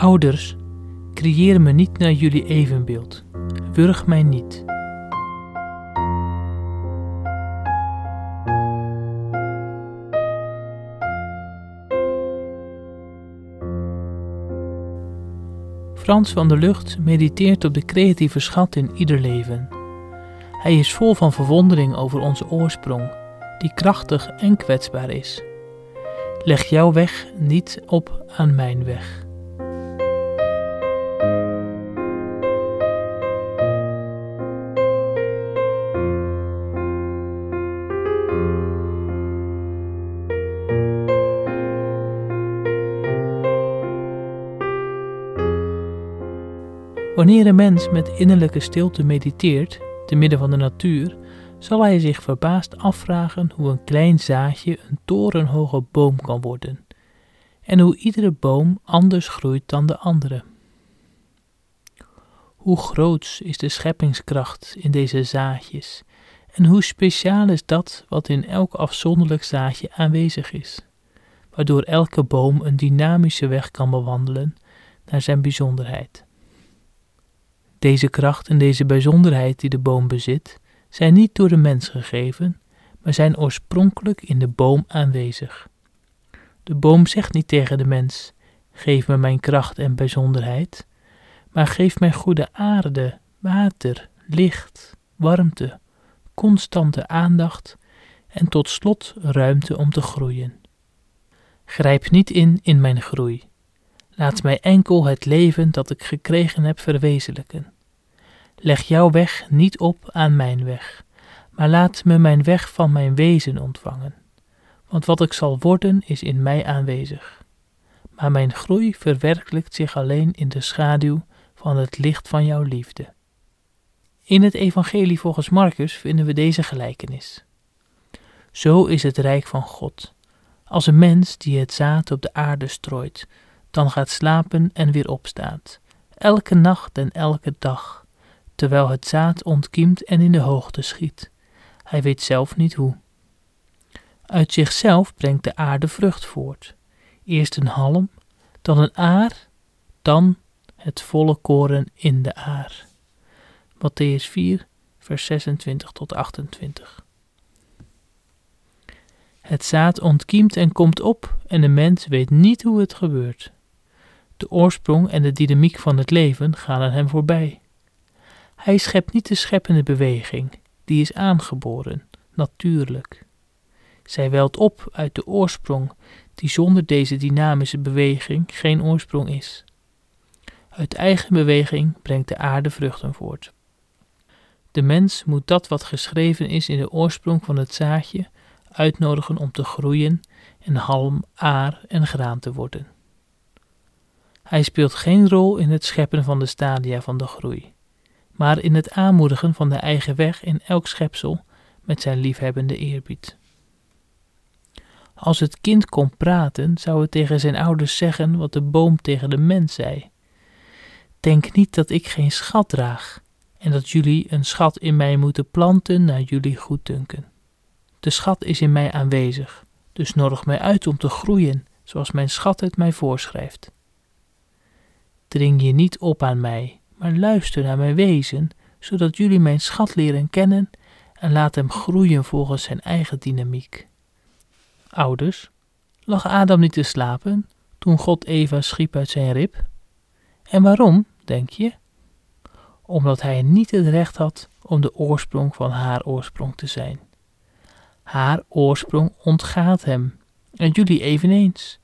Ouders, creëer me niet naar jullie evenbeeld. Wurg mij niet. Frans van der Lucht mediteert op de creatieve schat in ieder leven. Hij is vol van verwondering over onze oorsprong, die krachtig en kwetsbaar is. Leg jouw weg niet op aan mijn weg. Wanneer een mens met innerlijke stilte mediteert, te midden van de natuur, zal hij zich verbaasd afvragen hoe een klein zaadje een torenhoge boom kan worden, en hoe iedere boom anders groeit dan de andere. Hoe groots is de scheppingskracht in deze zaadjes, en hoe speciaal is dat wat in elk afzonderlijk zaadje aanwezig is, waardoor elke boom een dynamische weg kan bewandelen naar zijn bijzonderheid. Deze kracht en deze bijzonderheid die de boom bezit, zijn niet door de mens gegeven, maar zijn oorspronkelijk in de boom aanwezig. De boom zegt niet tegen de mens: Geef me mijn kracht en bijzonderheid, maar geef mij goede aarde, water, licht, warmte, constante aandacht en tot slot ruimte om te groeien. Grijp niet in in mijn groei. Laat mij enkel het leven dat ik gekregen heb verwezenlijken. Leg jouw weg niet op aan mijn weg, maar laat me mijn weg van mijn wezen ontvangen. Want wat ik zal worden is in mij aanwezig. Maar mijn groei verwerkelijkt zich alleen in de schaduw van het licht van jouw liefde. In het Evangelie volgens Marcus vinden we deze gelijkenis. Zo is het rijk van God, als een mens die het zaad op de aarde strooit, dan gaat slapen en weer opstaat, elke nacht en elke dag, terwijl het zaad ontkiemt en in de hoogte schiet. Hij weet zelf niet hoe. Uit zichzelf brengt de aarde vrucht voort. Eerst een halm, dan een aar, dan het volle koren in de aar. Matthäus 4, vers 26 tot 28. Het zaad ontkiemt en komt op en de mens weet niet hoe het gebeurt. De oorsprong en de dynamiek van het leven gaan aan hem voorbij. Hij schept niet de scheppende beweging, die is aangeboren, natuurlijk. Zij welt op uit de oorsprong, die zonder deze dynamische beweging geen oorsprong is. Uit eigen beweging brengt de aarde vruchten voort. De mens moet dat wat geschreven is in de oorsprong van het zaadje uitnodigen om te groeien en halm, aar en graan te worden. Hij speelt geen rol in het scheppen van de stadia van de groei, maar in het aanmoedigen van de eigen weg in elk schepsel met zijn liefhebbende eerbied. Als het kind kon praten, zou het tegen zijn ouders zeggen wat de boom tegen de mens zei. Denk niet dat ik geen schat draag en dat jullie een schat in mij moeten planten naar jullie goeddunken. De schat is in mij aanwezig, dus nodig mij uit om te groeien, zoals mijn schat het mij voorschrijft. Dring je niet op aan mij, maar luister naar mijn wezen, zodat jullie mijn schat leren kennen en laat hem groeien volgens zijn eigen dynamiek. Ouders, lag Adam niet te slapen toen God Eva schiep uit zijn rib? En waarom, denk je? Omdat hij niet het recht had om de oorsprong van haar oorsprong te zijn. Haar oorsprong ontgaat hem, en jullie eveneens.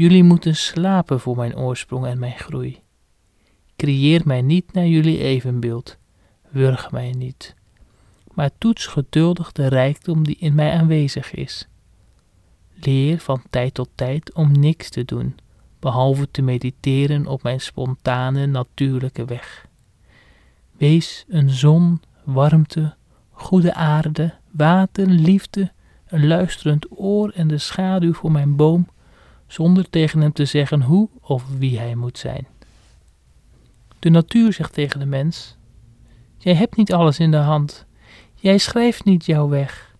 Jullie moeten slapen voor mijn oorsprong en mijn groei. Creëer mij niet naar jullie evenbeeld, wurg mij niet, maar toets geduldig de rijkdom die in mij aanwezig is. Leer van tijd tot tijd om niks te doen, behalve te mediteren op mijn spontane, natuurlijke weg. Wees een zon, warmte, goede aarde, water, liefde, een luisterend oor en de schaduw voor mijn boom, zonder tegen hem te zeggen hoe of wie hij moet zijn. De natuur zegt tegen de mens: Jij hebt niet alles in de hand. Jij schrijft niet jouw weg.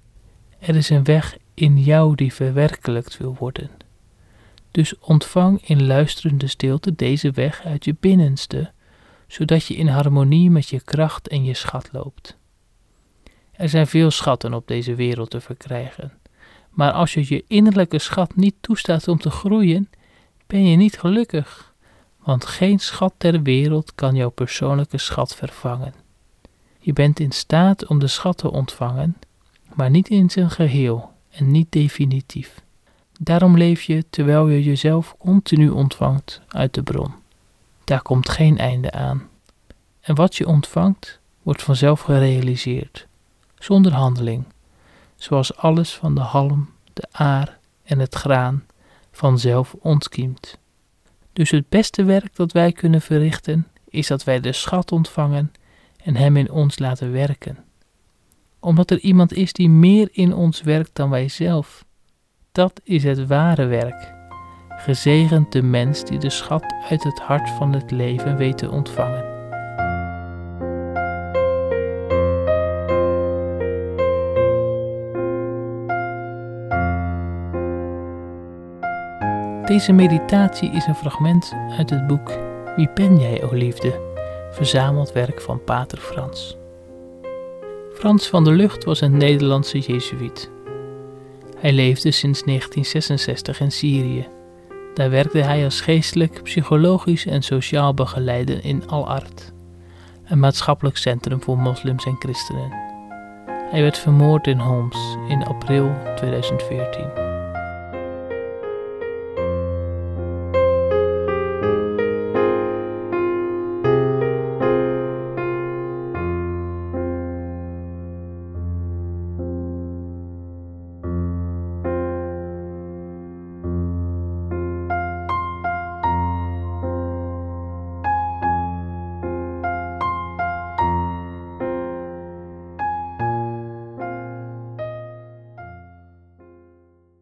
Er is een weg in jou die verwerkelijkt wil worden. Dus ontvang in luisterende stilte deze weg uit je binnenste, zodat je in harmonie met je kracht en je schat loopt. Er zijn veel schatten op deze wereld te verkrijgen, maar als je je innerlijke schat niet toestaat om te groeien, ben je niet gelukkig, want geen schat ter wereld kan jouw persoonlijke schat vervangen. Je bent in staat om de schat te ontvangen, maar niet in zijn geheel en niet definitief. Daarom leef je terwijl je jezelf continu ontvangt uit de bron. Daar komt geen einde aan. En wat je ontvangt, wordt vanzelf gerealiseerd, zonder handeling, zoals alles van de halm, de aar en het graan vanzelf ontkiemt. Dus het beste werk dat wij kunnen verrichten, is dat wij de schat ontvangen en hem in ons laten werken. Omdat er iemand is die meer in ons werkt dan wij zelf. Dat is het ware werk. Gezegend de mens die de schat uit het hart van het leven weet te ontvangen. Deze meditatie is een fragment uit het boek Wie ben jij, o liefde? Verzameld werk van Pater Frans. Frans van der Lucht was een Nederlandse Jezuïet. Hij leefde sinds 1966 in Syrië. Daar werkte hij als geestelijk, psychologisch en sociaal begeleider in Al-Ard, een maatschappelijk centrum voor moslims en christenen. Hij werd vermoord in Homs in april 2014.